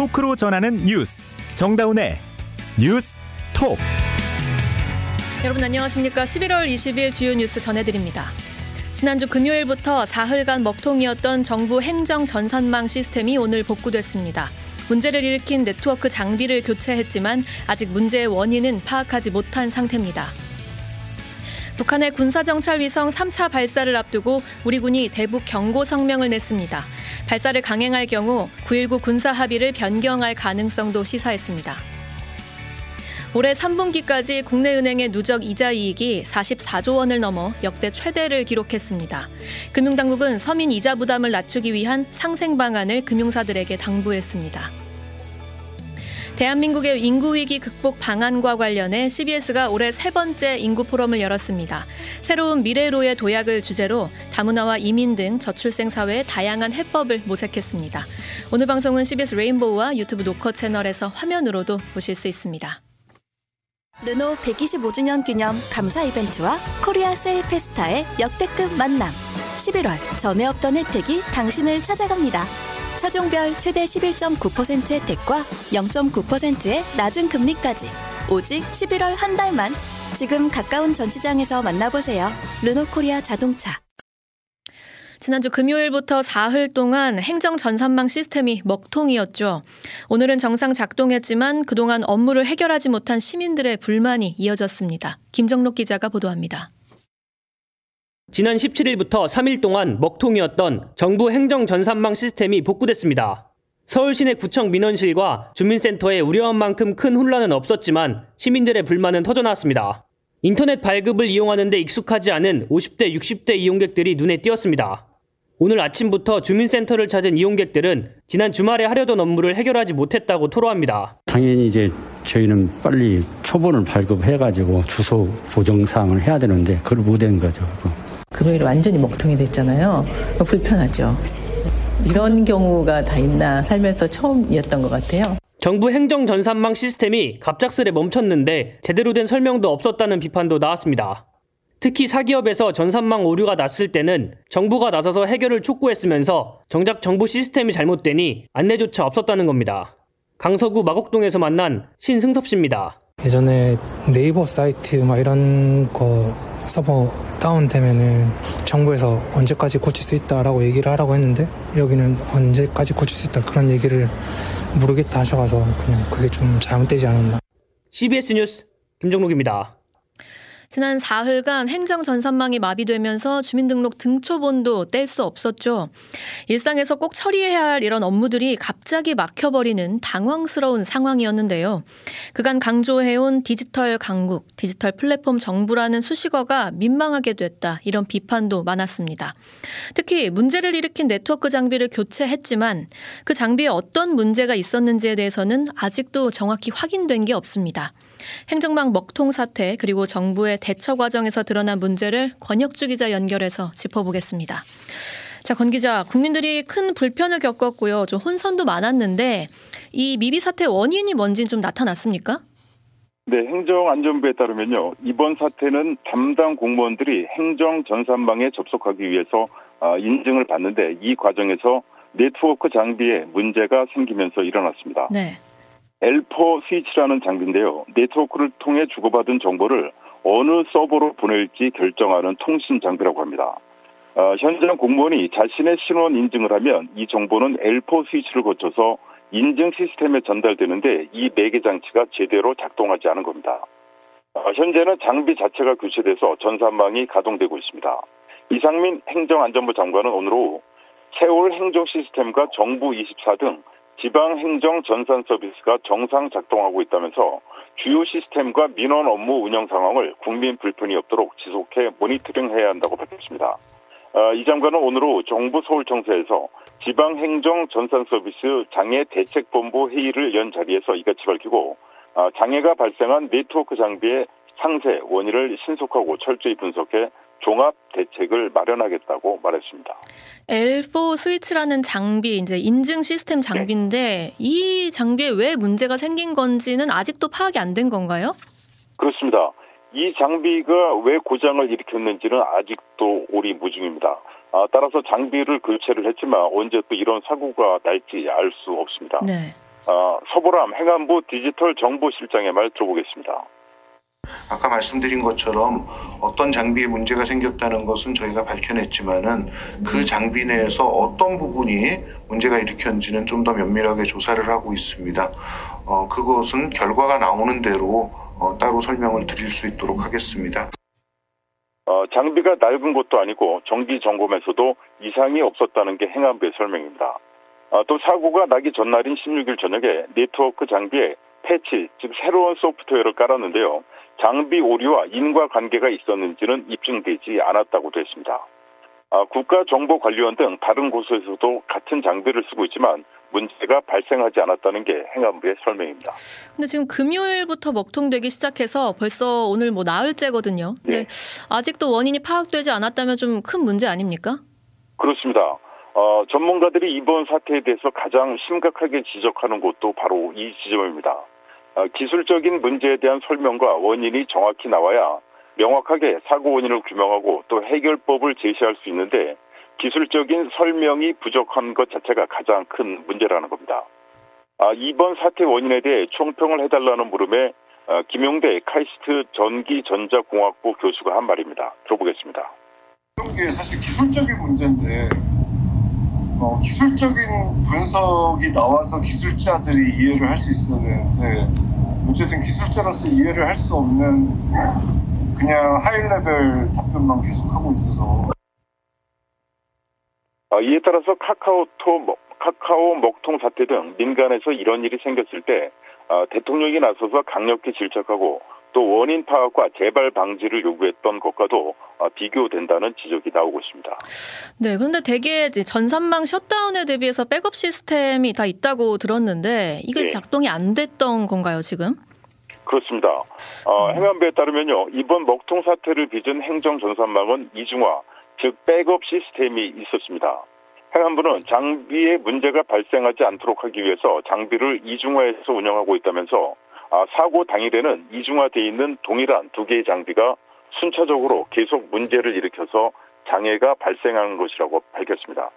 토크로 전하는 뉴스. 정다운의 뉴스 톡. 여러분 안녕하십니까? 11월 20일 주요 뉴스 전해드립니다. 지난주 금요일부터 사흘간 먹통이었던 정부 행정 전산망 시스템이 오늘 복구됐습니다. 문제를 일으킨 네트워크 장비를 교체했지만 아직 문제의 원인은 파악하지 못한 상태입니다 북한의 군사정찰 위성 3차 발사를 앞두고 우리 군이 대북 경고 성명을 냈습니다. 발사를 강행할 경우 9.19 군사 합의를 변경할 가능성도 시사했습니다. 올해 3분기까지 국내 은행의 누적 이자 이익이 44조 원을 넘어 역대 최대를 기록했습니다. 금융당국은 서민 이자 부담을 낮추기 위한 상생 방안을 금융사들에게 당부했습니다. 대한민국의 인구 위기 극복 방안과 관련해 CBS가 올해 세 번째 인구 포럼을 열었습니다. 새로운 미래로의 도약을 주제로 다문화와 이민 등 저출생 사회의 다양한 해법을 모색했습니다. 오늘 방송은 CBS 레인보우와 유튜브 노컷 채널에서 화면으로도 보실 수 있습니다. 르노 125주년 기념 감사 이벤트와 코리아 세일 페스타의 역대급 만남. 11월 전에 없던 혜택이 당신을 찾아갑니다. 차종별 최대 11.9% 혜택과 0.9%의 낮은 금리까지 오직 11월 한 달만 지금 가까운 전시장에서 만나보세요. 르노코리아 자동차. 지난주 금요일부터 사흘 동안 행정 전산망 시스템이 먹통이었죠. 오늘은 정상 작동했지만 그동안 업무를 해결하지 못한 시민들의 불만이 이어졌습니다. 김정록 기자가 보도합니다. 지난 17일부터 3일 동안 먹통이었던 정부 행정 전산망 시스템이 복구됐습니다. 서울 시내 구청 민원실과 주민센터에 우려한 만큼 큰 혼란은 없었지만 시민들의 불만은 터져나왔습니다. 인터넷 발급을 이용하는데 익숙하지 않은 50대, 60대 이용객들이 눈에 띄었습니다. 오늘 아침부터 주민센터를 찾은 이용객들은 지난 주말에 하려던 업무를 해결하지 못했다고 토로합니다. 당연히 이제 저희는 빨리 초본을 발급해가지고 주소 보정 사항을 해야 되는데 그걸 못한 거죠. 금요일 완전히 먹통이 됐잖아요. 불편하죠. 이런 경우가 다 있나 살면서 처음이었던 것 같아요. 정부 행정 전산망 시스템이 갑작스레 멈췄는데 제대로 된 설명도 없었다는 비판도 나왔습니다. 특히 사기업에서 전산망 오류가 났을 때는 정부가 나서서 해결을 촉구했으면서 정작 정부 시스템이 잘못되니 안내조차 없었다는 겁니다. 강서구 마곡동에서 만난 신승섭 씨입니다. 예전에 네이버 사이트 막 이런 거 서버 다운되면은 정부에서 언제까지 고칠 수 있다라고 얘기를 하라고 했는데 여기는 언제까지 고칠 수 있다 그런 얘기를 모르겠다 하셔가서 그냥 그게 좀 잘못되지 않았나. CBS 뉴스 김정록입니다. 지난 사흘간 행정 전산망이 마비되면서 주민등록 등초본도 뗄 수 없었죠. 일상에서 꼭 처리해야 할 이런 업무들이 갑자기 막혀버리는 당황스러운 상황이었는데요. 그간 강조해온 디지털 강국, 디지털 플랫폼 정부라는 수식어가 민망하게 됐다. 이런 비판도 많았습니다. 특히 문제를 일으킨 네트워크 장비를 교체했지만 그 장비에 어떤 문제가 있었는지에 대해서는 아직도 정확히 확인된 게 없습니다. 행정망 먹통 사태 그리고 정부의 대처 과정에서 드러난 문제를 권혁주 기자 연결해서 짚어보겠습니다. 자, 권 기자, 국민들이 큰 불편을 겪었고요. 좀 혼선도 많았는데 이 미비 사태 원인이 뭔지 좀 나타났습니까? 네, 행정안전부에 따르면요. 이번 사태는 담당 공무원들이 행정 전산망에 접속하기 위해서 아, 인증을 받는데 이 과정에서 네트워크 장비에 문제가 생기면서 일어났습니다. 네. L4 스위치라는 장비인데요. 네트워크를 통해 주고받은 정보를 어느 서버로 보낼지 결정하는 통신 장비라고 합니다. 어, 현장 공무원이 자신의 신원 인증을 하면 이 정보는 L4 스위치를 거쳐서 인증 시스템에 전달되는데 이 매개 장치가 제대로 작동하지 않은 겁니다. 어, 현재는 장비 자체가 교체돼서 전산망이 가동되고 있습니다. 이상민 행정안전부 장관은 오늘 오후 세월 행정 시스템과 정부 24 등 지방 행정 전산 서비스가 정상 작동하고 있다면서 주요 시스템과 민원 업무 운영 상황을 국민 불편이 없도록 지속해 모니터링해야 한다고 밝혔습니다. 어, 이 장관은 오늘 오후 정부 서울청사에서 지방 행정 전산 서비스 장애 대책본부 회의를 연 자리에서 이같이 밝히고 어, 장애가 발생한 네트워크 장비의 상세 원인을 신속하고 철저히 분석해 종합 대책을 마련하겠다고 말했습니다. L4 스위치라는 장비, 이제 인증 시스템 장비인데 네. 이 장비에 왜 문제가 생긴 건지는 아직도 파악이 안 된 건가요? 그렇습니다. 이 장비가 왜 고장을 일으켰는지는 아직도 오리무중입니다. 아, 따라서 장비를 교체를 했지만 언제 또 이런 사고가 날지 알 수 없습니다. 네. 어, 서보람 행안부 디지털 정보실장의 말 들어보겠습니다. 아까 말씀드린 것처럼 어떤 장비에 문제가 생겼다는 것은 저희가 밝혀냈지만은 그 장비 내에서 어떤 부분이 문제가 일으켰는지는 좀 더 면밀하게 조사를 하고 있습니다. 어, 그것은 결과가 나오는 대로 어, 따로 설명을 드릴 수 있도록 하겠습니다. 어, 장비가 낡은 것도 아니고 정기 점검에서도 이상이 없었다는 게 행안부의 설명입니다. 어, 또 사고가 나기 전날인 16일 저녁에 네트워크 장비에 패치, 즉 새로운 소프트웨어를 깔았는데요. 장비 오류와 인과 관계가 있었는지는 입증되지 않았다고도 했습니다. 아, 국가정보관리원 등 다른 곳에서도 같은 장비를 쓰고 있지만 문제가 발생하지 않았다는 게 행안부의 설명입니다. 근데 지금 금요일부터 먹통되기 시작해서 벌써 오늘 뭐 나흘째거든요. 네. 아직도 원인이 파악되지 않았다면 좀 큰 문제 아닙니까? 그렇습니다. 어, 전문가들이 이번 사태에 대해서 가장 심각하게 지적하는 곳도 바로 이 지점입니다. 어, 기술적인 문제에 대한 설명과 원인이 정확히 나와야 명확하게 사고 원인을 규명하고 또 해결법을 제시할 수 있는데 기술적인 설명이 부족한 것 자체가 가장 큰 문제라는 겁니다. 아, 이번 사태 원인에 대해 총평을 해달라는 물음에 어, 김용대 카이스트 전기전자공학부 교수가 한 말입니다. 들어보겠습니다. 이런 게 사실 기술적인 문제인데 어, 기술적인 분석이 나와서 기술자들이 이해를 할 수 있어야 되는데 어쨌든 기술자로서 이해를 할 수 없는 그냥 high level 답변만 계속하고 있어서. 어, 이에 따라서 카카오토, 먹- 카카오 먹통 사태 등 민간에서 이런 일이 생겼을 때 어, 대통령이 나서서 강력히 질책하고 또 원인 파악과 재발 방지를 요구했던 것과도 어, 비교된다는 지적이 나오고 있습니다. 네, 그런데 대개 전산망 셧다운에 대비해서 백업 시스템이 다 있다고 들었는데 이게 네. 작동이 안 됐던 건가요, 지금? 그렇습니다. 어, 행안부에 따르면요, 이번 먹통 사태를 빚은 행정 전산망은 이중화, 즉 백업 시스템이 있었습니다. 행안부는 장비에 문제가 발생하지 않도록 하기 위해서 장비를 이중화해서 운영하고 있다면서 아, 사고 당일에는 이중화되어 있는 동일한 두 개의 장비가 순차적으로 계속 문제를 일으켜서 장애가 발생한 것이라고 밝혔습니다.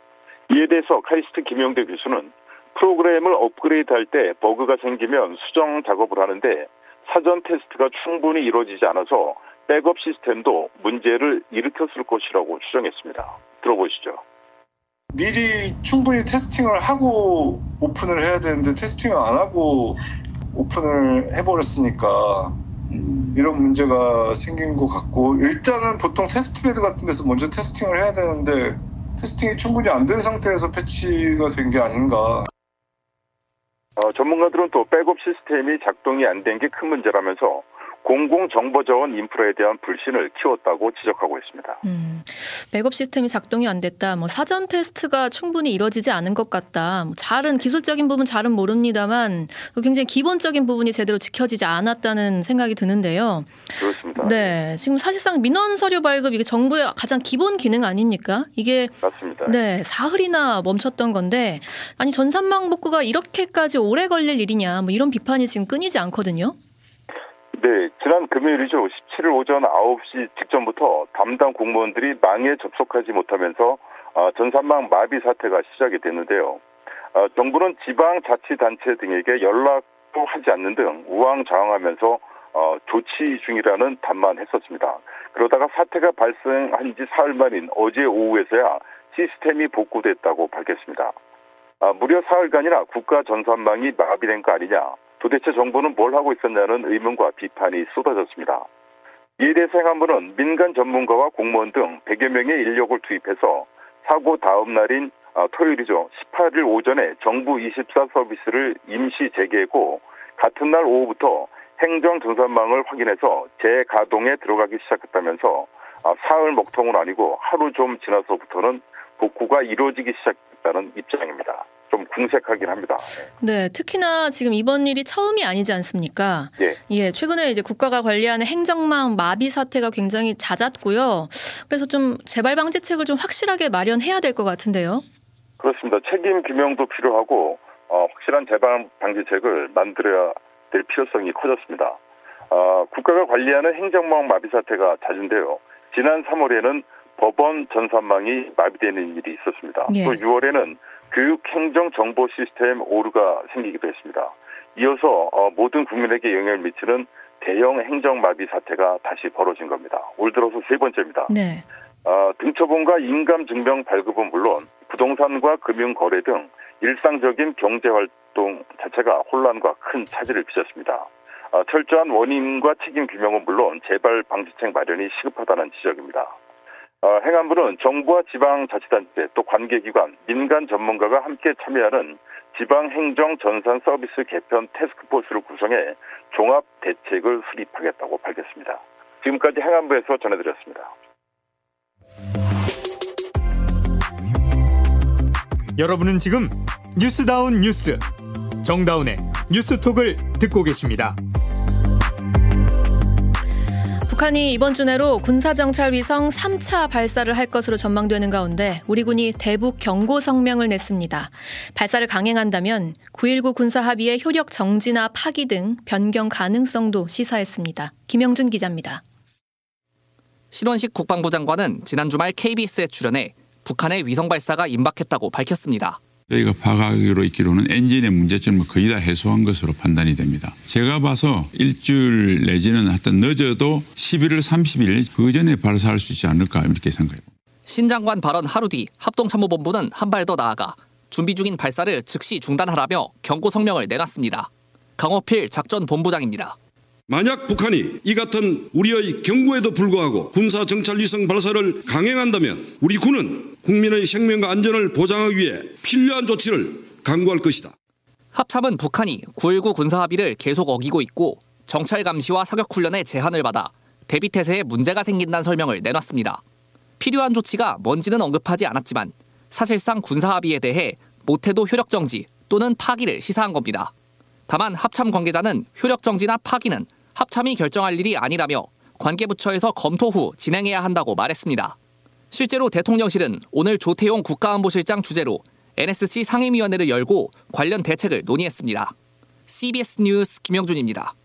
이에 대해서 카이스트 김용대 교수는 프로그램을 업그레이드할 때 버그가 생기면 수정 작업을 하는데 사전 테스트가 충분히 이루어지지 않아서 백업 시스템도 문제를 일으켰을 것이라고 추정했습니다. 들어보시죠. 미리 충분히 testing을 하고 오픈을 해야 되는데 testing을 안 하고 오픈을 해버렸으니까 이런 문제가 생긴 것 같고 일단은 보통 test bed 같은 데서 먼저 testing을 해야 되는데 testing이 충분히 안 된 상태에서 patch가 된 게 아닌가. 어, 전문가들은 또 백업 시스템이 작동이 안 된 게 큰 문제라면서 공공정보자원 인프라에 대한 불신을 키웠다고 지적하고 있습니다. 음, 백업 시스템이 작동이 안 됐다. 뭐 사전 테스트가 충분히 이루어지지 않은 것 같다. 뭐 잘은 기술적인 부분 잘은 모릅니다만 굉장히 기본적인 부분이 제대로 지켜지지 않았다는 생각이 드는데요. 그렇습니다. 네, 지금 사실상 민원 서류 발급 이게 정부의 가장 기본 기능 아닙니까? 이게 맞습니다. 네 사흘이나 멈췄던 건데 아니 전산망 복구가 이렇게까지 오래 걸릴 일이냐 뭐 이런 비판이 지금 끊이지 않거든요. 네, 지난 금요일이죠. 17일 오전 9시 직전부터 담당 공무원들이 망에 접속하지 못하면서 어, 전산망 마비 사태가 시작이 됐는데요. 어, 정부는 지방자치단체 등에게 연락도 하지 않는 등 우왕좌왕하면서 어, 조치 중이라는 답만 했었습니다. 그러다가 사태가 발생한 지 사흘 만인 어제 오후에서야 시스템이 복구됐다고 밝혔습니다. 아, 무려 사흘간이나 국가 전산망이 마비된 거 아니냐. 도대체 정부는 뭘 하고 있었냐는 의문과 비판이 쏟아졌습니다. 이에 대해서 행안부는 민간 전문가와 공무원 등 100여 명의 인력을 투입해서 사고 다음 날인 아, 토요일이죠. 18일 오전에 정부 24 서비스를 임시 재개했고 같은 날 오후부터 행정 전산망을 확인해서 재가동에 들어가기 시작했다면서 아, 사흘 먹통은 아니고 하루 좀 지나서부터는 복구가 이루어지기 시작했다는 입장입니다. 좀 궁색하긴 합니다. 네, 특히나 지금 이번 일이 처음이 아니지 않습니까? 예. 예, 최근에 이제 국가가 관리하는 행정망 마비 사태가 굉장히 잦았고요. 그래서 좀 재발 방지책을 좀 확실하게 마련해야 될 것 같은데요. 그렇습니다. 책임 규명도 필요하고 어, 확실한 재발 방지책을 만들어야 될 필요성이 커졌습니다. 어, 국가가 관리하는 행정망 마비 사태가 잦은데요. 지난 3월에는 법원 전산망이 마비되는 일이 있었습니다. 예. 또 6월에는 교육 행정 정보 시스템 오류가 생기기도 했습니다. 이어서 어, 모든 국민에게 영향을 미치는 대형 행정 마비 사태가 다시 벌어진 겁니다. 올 들어서 세 번째입니다. 네. 어, 등초본과 인감증명 발급은 물론 부동산과 금융거래 등 일상적인 경제활동 자체가 혼란과 큰 차질을 빚었습니다. 어, 철저한 원인과 책임 규명은 물론 재발 방지책 마련이 시급하다는 지적입니다. 어, 행안부는 정부와 지방자치단체 또 관계기관, 민간 전문가가 함께 참여하는 지방행정 전산 서비스 개편 태스크포스를 구성해 종합 대책을 수립하겠다고 밝혔습니다. 지금까지 행안부에서 전해드렸습니다. 여러분은 지금 뉴스다운 뉴스 정다운의 뉴스톡을 듣고 계십니다. 북한이 이번 주 내로 군사정찰 위성 3차 발사를 할 것으로 전망되는 가운데 우리 군이 대북 경고 성명을 냈습니다. 발사를 강행한다면 9.19 군사 합의의 효력 정지나 파기 등 변경 가능성도 시사했습니다. 김영준 기자입니다. 신원식 국방부 장관은 지난 주말 KBS에 출연해 북한의 위성 발사가 임박했다고 밝혔습니다. 저희가 파악하기로 있기로는 엔진의 문제점을 거의 다 해소한 것으로 판단이 됩니다. 제가 봐서 일주일 내지는 하여튼 늦어도 11월 30일 그 전에 발사할 수 있지 않을까 이렇게 생각해요. 신 장관 발언 하루 뒤 합동참모본부는 한 발 더 나아가 준비 중인 발사를 즉시 중단하라며 경고 성명을 내놨습니다. 강호필 작전본부장입니다. 만약 북한이 이 같은 우리의 경고에도 불구하고 군사 정찰 위성 발사를 강행한다면 우리 군은 국민의 생명과 안전을 보장하기 위해 필요한 조치를 강구할 것이다. 합참은 북한이 9.19 군사 합의를 계속 어기고 있고 정찰 감시와 사격 훈련에 제한을 받아 대비 태세에 문제가 생긴다는 설명을 내놨습니다. 필요한 조치가 뭔지는 언급하지 않았지만 사실상 군사 합의에 대해 못해도 효력 정지 또는 파기를 시사한 겁니다. 다만 합참 관계자는 효력 정지나 파기는 합참이 결정할 일이 아니라며 관계부처에서 검토 후 진행해야 한다고 말했습니다. 실제로 대통령실은 오늘 조태용 국가안보실장 주재로 NSC 상임위원회를 열고 관련 대책을 논의했습니다. CBS 뉴스 김영준입니다.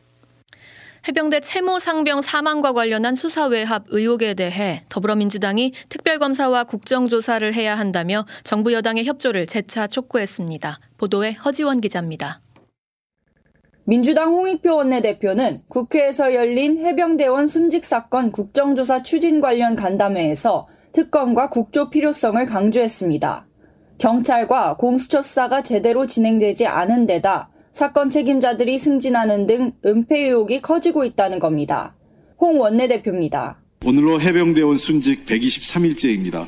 해병대 채모 상병 사망과 관련한 수사 외압 의혹에 대해 더불어민주당이 특별검사와 국정조사를 해야 한다며 정부 여당의 협조를 재차 촉구했습니다. 보도에 허지원 기자입니다. 민주당 홍익표 원내대표는 국회에서 열린 해병대원 순직 사건 국정조사 추진 관련 간담회에서 특검과 국조 필요성을 강조했습니다. 경찰과 공수처 수사가 제대로 진행되지 않은 데다 사건 책임자들이 승진하는 등 은폐 의혹이 커지고 있다는 겁니다. 홍 원내대표입니다. 오늘로 해병대원 순직 123일째입니다.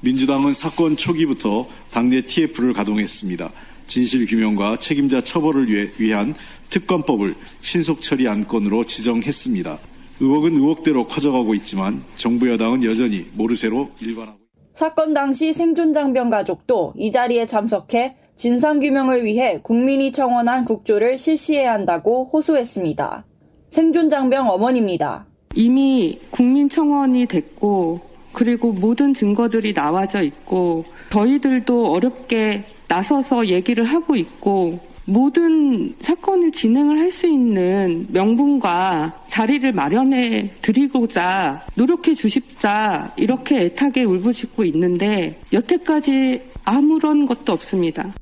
민주당은 사건 초기부터 당내 TF를 가동했습니다. 진실규명과 책임자 처벌을 위한 특검법을 신속 처리 안건으로 지정했습니다. 의혹은 의혹대로 커져가고 있지만 정부 여당은 여전히 모르쇠로 일관하고 사건 당시 생존 장병 가족도 이 자리에 참석해 진상규명을 위해 국민이 청원한 국조를 실시해야 한다고 호소했습니다. 생존 장병 어머니입니다. 이미 국민 청원이 됐고 그리고 모든 증거들이 나와져 있고 저희들도 어렵게 나서서 얘기를 하고 있고 모든 사건을 진행을 할 수 있는 명분과 자리를 마련해 드리고자 노력해 주십사 이렇게 애타게 울부짖고 있는데 여태까지 아무런 것도 없습니다.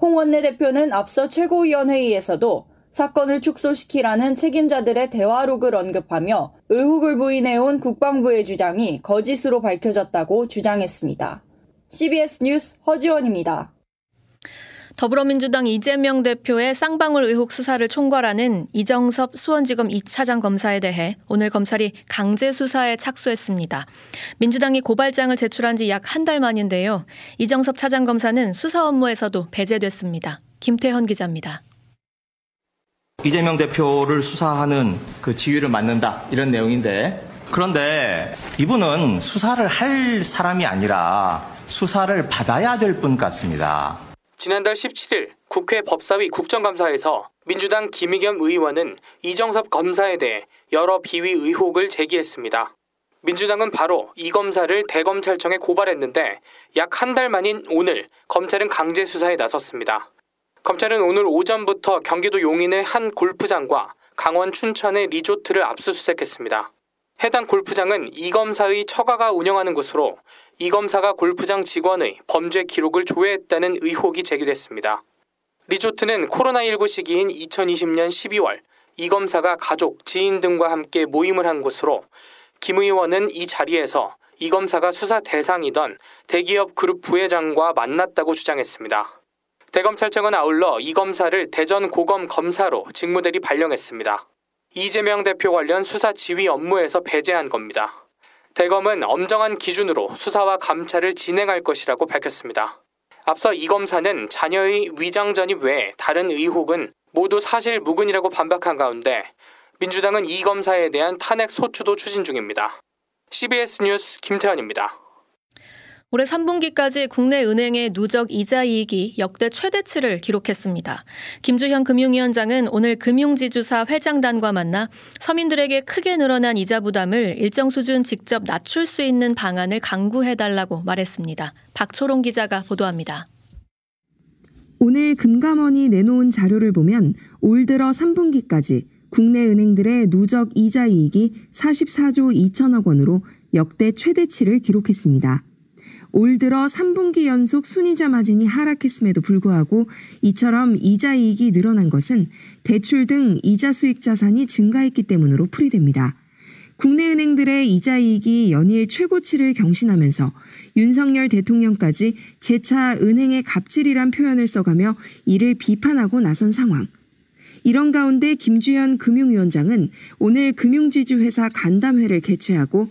홍 원내대표는 앞서 최고위원회의에서도 사건을 축소시키라는 책임자들의 대화록을 언급하며 의혹을 부인해온 국방부의 주장이 거짓으로 밝혀졌다고 주장했습니다. CBS 뉴스 허지원입니다. 더불어민주당 이재명 대표의 쌍방울 의혹 수사를 총괄하는 이정섭 수원지검 2차장 검사에 대해 오늘 검찰이 강제 수사에 착수했습니다. 민주당이 고발장을 제출한 지 약 한 달 만인데요. 이정섭 차장 검사는 수사 업무에서도 배제됐습니다. 김태현 기자입니다. 이재명 대표를 수사하는 그 지위를 맡는다 이런 내용인데 그런데 이분은 수사를 할 사람이 아니라 수사를 받아야 될 분 같습니다. 지난달 17일 국회 법사위 국정감사에서 민주당 김의겸 의원은 이정섭 검사에 대해 여러 비위 의혹을 제기했습니다. 민주당은 바로 이 검사를 대검찰청에 고발했는데 약 한 달 만인 오늘 검찰은 강제 수사에 나섰습니다. 검찰은 오늘 오전부터 경기도 용인의 한 골프장과 강원 춘천의 리조트를 압수수색했습니다. 해당 골프장은 이 검사의 처가가 운영하는 곳으로 이 검사가 골프장 직원의 범죄 기록을 조회했다는 의혹이 제기됐습니다. 리조트는 코로나19 시기인 2020년 12월 이 검사가 가족, 지인 등과 함께 모임을 한 곳으로 김 의원은 이 자리에서 이 검사가 수사 대상이던 대기업 그룹 부회장과 만났다고 주장했습니다. 대검찰청은 아울러 이 검사를 대전 고검 검사로 직무대리 발령했습니다. 이재명 대표 관련 수사 지휘 업무에서 배제한 겁니다. 대검은 엄정한 기준으로 수사와 감찰을 진행할 것이라고 밝혔습니다. 앞서 이 검사는 자녀의 위장 전입 외에 다른 의혹은 모두 사실 무근이라고 반박한 가운데 민주당은 이 검사에 대한 탄핵 소추도 추진 중입니다. CBS 뉴스 김태현입니다. 올해 3분기까지 국내 은행의 누적 이자 이익이 역대 최대치를 기록했습니다. 김주현 금융위원장은 오늘 금융지주사 회장단과 만나 서민들에게 크게 늘어난 이자 부담을 일정 수준 직접 낮출 수 있는 방안을 강구해달라고 말했습니다. 박초롱 기자가 보도합니다. 오늘 금감원이 내놓은 자료를 보면 올 들어 3분기까지 국내 은행들의 누적 이자 이익이 44조 2천억 원으로 역대 최대치를 기록했습니다. 올 들어 3분기 연속 순이자 마진이 하락했음에도 불구하고 이처럼 이자 이익이 늘어난 것은 대출 등 이자 수익 자산이 증가했기 때문으로 풀이됩니다. 국내 은행들의 이자 이익이 연일 최고치를 경신하면서 윤석열 대통령까지 재차 은행의 갑질이란 표현을 써가며 이를 비판하고 나선 상황. 이런 가운데 김주현 금융위원장은 오늘 금융지주회사 간담회를 개최하고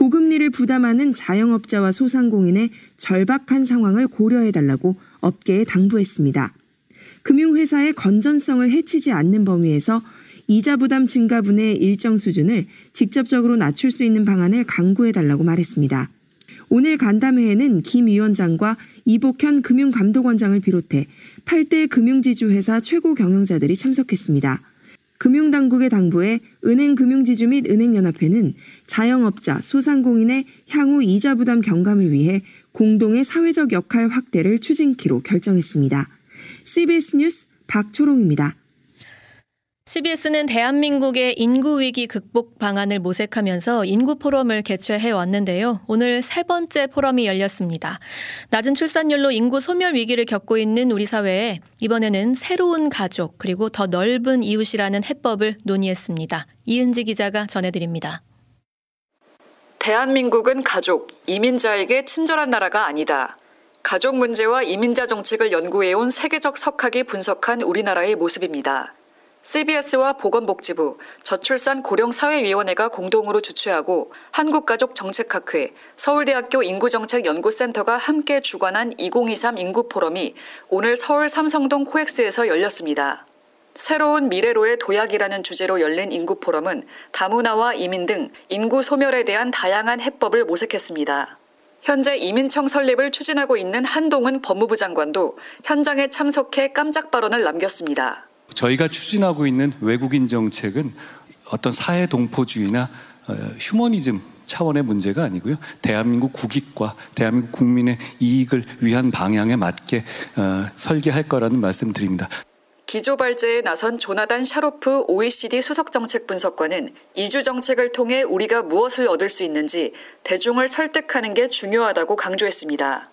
고금리를 부담하는 자영업자와 소상공인의 절박한 상황을 고려해달라고 업계에 당부했습니다. 금융회사의 건전성을 해치지 않는 범위에서 이자 부담 증가분의 일정 수준을 직접적으로 낮출 수 있는 방안을 강구해달라고 말했습니다. 오늘 간담회에는 김 위원장과 이복현 금융감독원장을 비롯해 8대 금융지주회사 최고 경영자들이 참석했습니다. 금융당국의 당부에 은행금융지주 및 은행연합회는 자영업자, 소상공인의 향후 이자 부담 경감을 위해 공동의 사회적 역할 확대를 추진키로 결정했습니다. CBS 뉴스 박초롱입니다. CBS는 대한민국의 인구 위기 극복 방안을 모색하면서 인구 포럼을 개최해 왔는데요. 오늘 세 번째 포럼이 열렸습니다. 낮은 출산율로 인구 소멸 위기를 겪고 있는 우리 사회에 이번에는 새로운 가족 그리고 더 넓은 이웃이라는 해법을 논의했습니다. 이은지 기자가 전해드립니다. 대한민국은 가족, 이민자에게 친절한 나라가 아니다. 가족 문제와 이민자 정책을 연구해온 세계적 석학이 분석한 우리나라의 모습입니다. CBS와 보건복지부, 저출산 고령사회위원회가 공동으로 주최하고 한국가족정책학회, 서울대학교 인구정책연구센터가 함께 주관한 2023 인구포럼이 오늘 서울 삼성동 코엑스에서 열렸습니다. 새로운 미래로의 도약이라는 주제로 열린 인구포럼은 다문화와 이민 등 인구 소멸에 대한 다양한 해법을 모색했습니다. 현재 이민청 설립을 추진하고 있는 한동훈 법무부 장관도 현장에 참석해 깜짝 발언을 남겼습니다. 저희가 추진하고 있는 외국인 정책은 어떤 사회 동포주의나 어, 휴머니즘 차원의 문제가 아니고요. 대한민국 국익과 대한민국 국민의 이익을 위한 방향에 맞게 어, 설계할 거라는 말씀드립니다. 기조발제에 나선 조나단 샤로프 OECD 수석정책 분석관은 이주 정책을 통해 우리가 무엇을 얻을 수 있는지 대중을 설득하는 게 중요하다고 강조했습니다.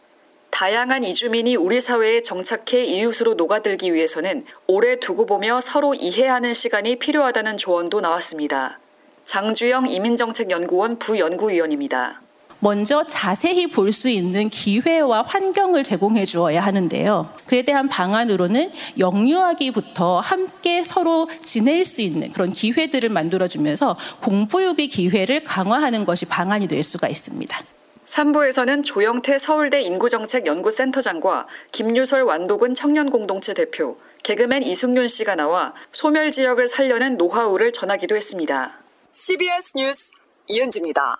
다양한 이주민이 우리 사회에 정착해 이웃으로 녹아들기 위해서는 오래 두고 보며 서로 이해하는 시간이 필요하다는 조언도 나왔습니다. 장주영 이민정책연구원 부연구위원입니다. 먼저 자세히 볼 수 있는 기회와 환경을 제공해 주어야 하는데요. 그에 대한 방안으로는 영유아기부터 함께 서로 지낼 수 있는 그런 기회들을 만들어 주면서 공부육의 기회를 강화하는 것이 방안이 될 수가 있습니다. 3부에서는 조영태 서울대 인구정책연구센터장과 김유설 완도군 청년공동체 대표, 개그맨 이승윤 씨가 나와 소멸 지역을 살려낸 노하우를 전하기도 했습니다. CBS 뉴스 이은지입니다.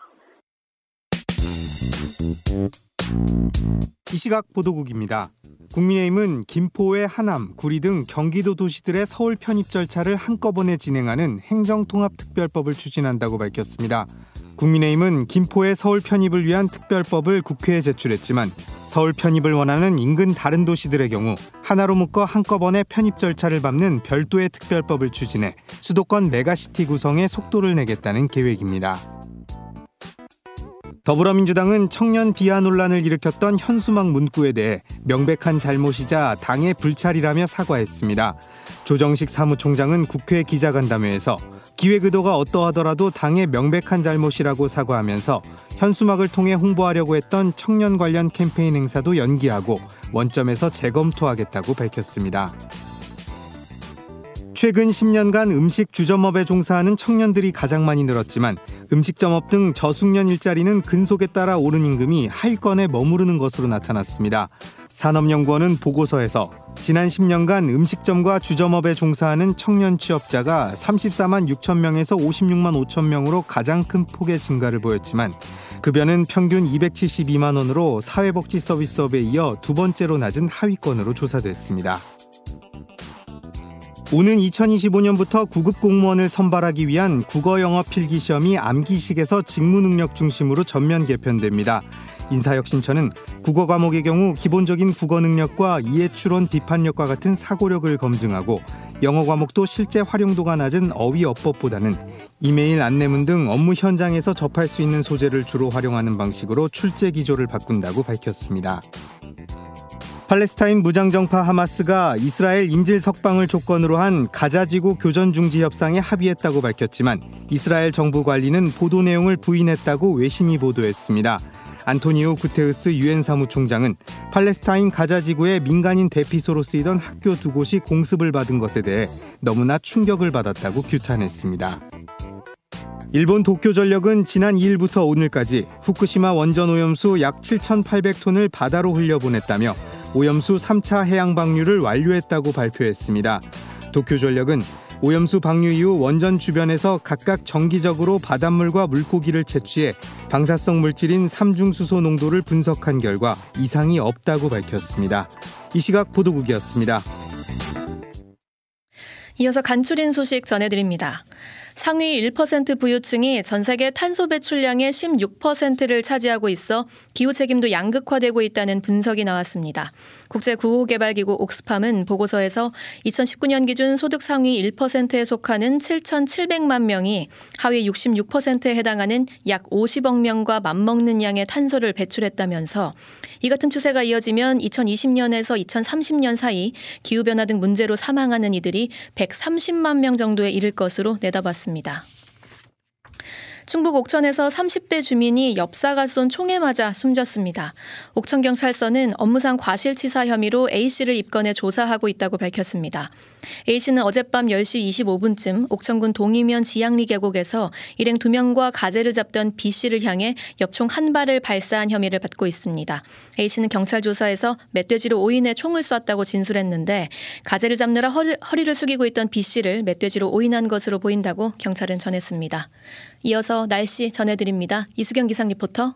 이 시각 보도국입니다. 국민의힘은 김포의 하남, 구리 등 경기도 도시들의 서울 편입 절차를 한꺼번에 진행하는 행정통합특별법을 추진한다고 밝혔습니다. 국민의힘은 김포의 서울 편입을 위한 특별법을 국회에 제출했지만 서울 편입을 원하는 인근 다른 도시들의 경우 하나로 묶어 한꺼번에 편입 절차를 밟는 별도의 특별법을 추진해 수도권 메가시티 구성에 속도를 내겠다는 계획입니다. 더불어민주당은 청년 비하 논란을 일으켰던 현수막 문구에 대해 명백한 잘못이자 당의 불찰이라며 사과했습니다. 조정식 사무총장은 국회 기자간담회에서 기획 의도가 어떠하더라도 당의 명백한 잘못이라고 사과하면서 현수막을 통해 홍보하려고 했던 청년 관련 캠페인 행사도 연기하고 원점에서 재검토하겠다고 밝혔습니다. 최근 10년간 음식 주점업에 종사하는 청년들이 가장 많이 늘었지만 음식점업 등 저숙련 일자리는 근속에 따라 오른 임금이 하위권에 머무르는 것으로 나타났습니다. 산업연구원은 보고서에서 지난 10년간 음식점과 주점업에 종사하는 청년 취업자가 34만 6천 명에서 56만 5천 명으로 가장 큰 폭의 증가를 보였지만 급여는 평균 272만 원으로 사회복지 서비스업에 이어 두 번째로 낮은 하위권으로 조사됐습니다. 오는 2025년부터 구급 공무원을 선발하기 위한 국어 영어 필기 시험이 암기식에서 직무 능력 중심으로 전면 개편됩니다. 인사혁신처는 국어 과목의 경우 기본적인 국어 능력과 이해 추론 비판력과 같은 사고력을 검증하고 영어 과목도 실제 활용도가 낮은 어휘 어법보다는 이메일 안내문 등 업무 현장에서 접할 수 있는 소재를 주로 활용하는 방식으로 출제 기조를 바꾼다고 밝혔습니다. 팔레스타인 무장정파 하마스가 이스라엘 인질 석방을 조건으로 한 가자지구 교전 중지 협상에 합의했다고 밝혔지만 이스라엘 정부 관리는 보도 내용을 부인했다고 외신이 보도했습니다. 안토니오 구테우스 유엔 사무총장은 팔레스타인 가자 지구의 민간인 대피소로 쓰이던 학교 두 곳이 공습을 받은 것에 대해 너무나 충격을 받았다고 규탄했습니다. 일본 도쿄 전력은 지난 2일부터 오늘까지 후쿠시마 원전 오염수 약 7,800톤을 바다로 흘려보냈다며 오염수 3차 해양 방류를 완료했다고 발표했습니다. 도쿄 전력은 오염수 방류 이후 원전 주변에서 각각 정기적으로 바닷물과 물고기를 채취해 방사성 물질인 삼중수소 농도를 분석한 결과 이상이 없다고 밝혔습니다. 이 시각 보도국이었습니다. 이어서 간추린 소식 전해드립니다. 상위 1% 부유층이 전 세계 탄소 배출량의 16%를 차지하고 있어 기후 책임도 양극화되고 있다는 분석이 나왔습니다. 국제 구호개발기구 옥스팜은 보고서에서 2019년 기준 소득 상위 1%에 속하는 7,700만 명이 하위 66%에 해당하는 약 50억 명과 맞먹는 양의 탄소를 배출했다면서 이 같은 추세가 이어지면 2020년에서 2030년 사이 기후변화 등 문제로 사망하는 이들이 130만 명 정도에 이를 것으로 내다봤습니다. 충북 옥천에서 30대 주민이 엽사가 쏜 총에 맞아 숨졌습니다. 옥천경찰서는 업무상 과실치사 혐의로 A씨를 입건해 조사하고 있다고 밝혔습니다. A씨는 어젯밤 10시 25분쯤 옥천군 동이면 지양리 계곡에서 일행 2명과 가재를 잡던 B씨를 향해 엽총 한 발을 발사한 혐의를 받고 있습니다. A씨는 경찰 조사에서 멧돼지로 오인해 총을 쐈다고 진술했는데 가재를 잡느라 허리, 를 숙이고 있던 B씨를 멧돼지로 오인한 것으로 보인다고 경찰은 전했습니다. 이어서 날씨 전해드립니다. 이수경 기상 리포터.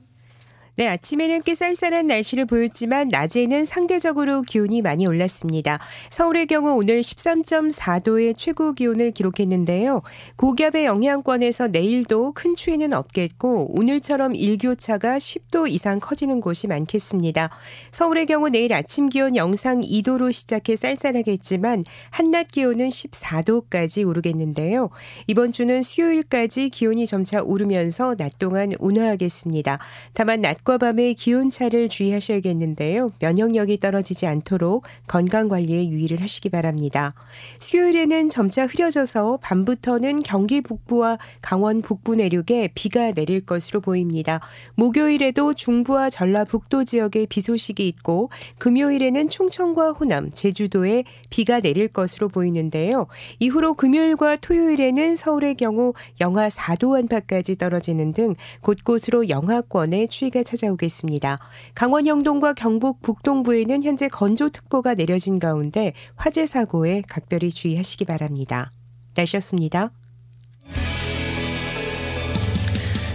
네, 아침에는 꽤 쌀쌀한 날씨를 보였지만 낮에는 상대적으로 기온이 많이 올랐습니다. 서울의 경우 오늘 13.4도의 최고 기온을 기록했는데요. 고기압의 영향권에서 내일도 큰 추위는 없겠고 오늘처럼 일교차가 10도 이상 커지는 곳이 많겠습니다. 서울의 경우 내일 아침 기온 영상 2도로 시작해 쌀쌀하겠지만 한낮 기온은 14도까지 오르겠는데요. 이번 주는 수요일까지 기온이 점차 오르면서 낮 동안 온화하겠습니다. 다만 낮 낮과 밤의 기온차를 주의하셔야겠는데요. 면역력이 떨어지지 않도록 건강 관리에 유의를 하시기 바랍니다. 수요일에는 점차 흐려져서 밤부터는 경기 북부와 강원 북부 내륙에 비가 내릴 것으로 보입니다. 목요일에도 중부와 전라북도 지역에 비 소식이 있고 금요일에는 충청과 호남, 제주도에 비가 내릴 것으로 보이는데요. 이후로 금요일과 토요일에는 서울의 경우 영하 4도 안팎까지 떨어지는 등 곳곳으로 영하권의 추위가 찾아오겠습니다. 강원 영동과 경북 북동부에는 현재 건조특보가 내려진 가운데 화재 사고에 각별히 주의하시기 바랍니다. 날씨였습니다.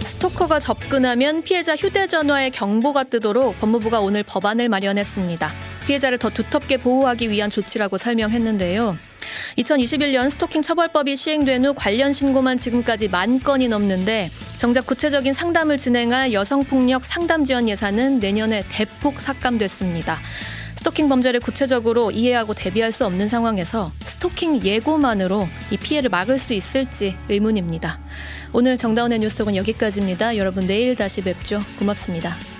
스토커가 접근하면 피해자 휴대전화에 경보가 뜨도록 법무부가 오늘 법안을 마련했습니다. 피해자를 더 두텁게 보호하기 위한 조치라고 설명했는데요. 2021년 스토킹 처벌법이 시행된 후 관련 신고만 지금까지 만 건이 넘는데 정작 구체적인 상담을 진행할 여성폭력 상담 지원 예산은 내년에 대폭 삭감됐습니다. 스토킹 범죄를 구체적으로 이해하고 대비할 수 없는 상황에서 스토킹 예고만으로 이 피해를 막을 수 있을지 의문입니다. 오늘 정다운의 뉴스톡은 여기까지입니다. 여러분 내일 다시 뵙죠. 고맙습니다.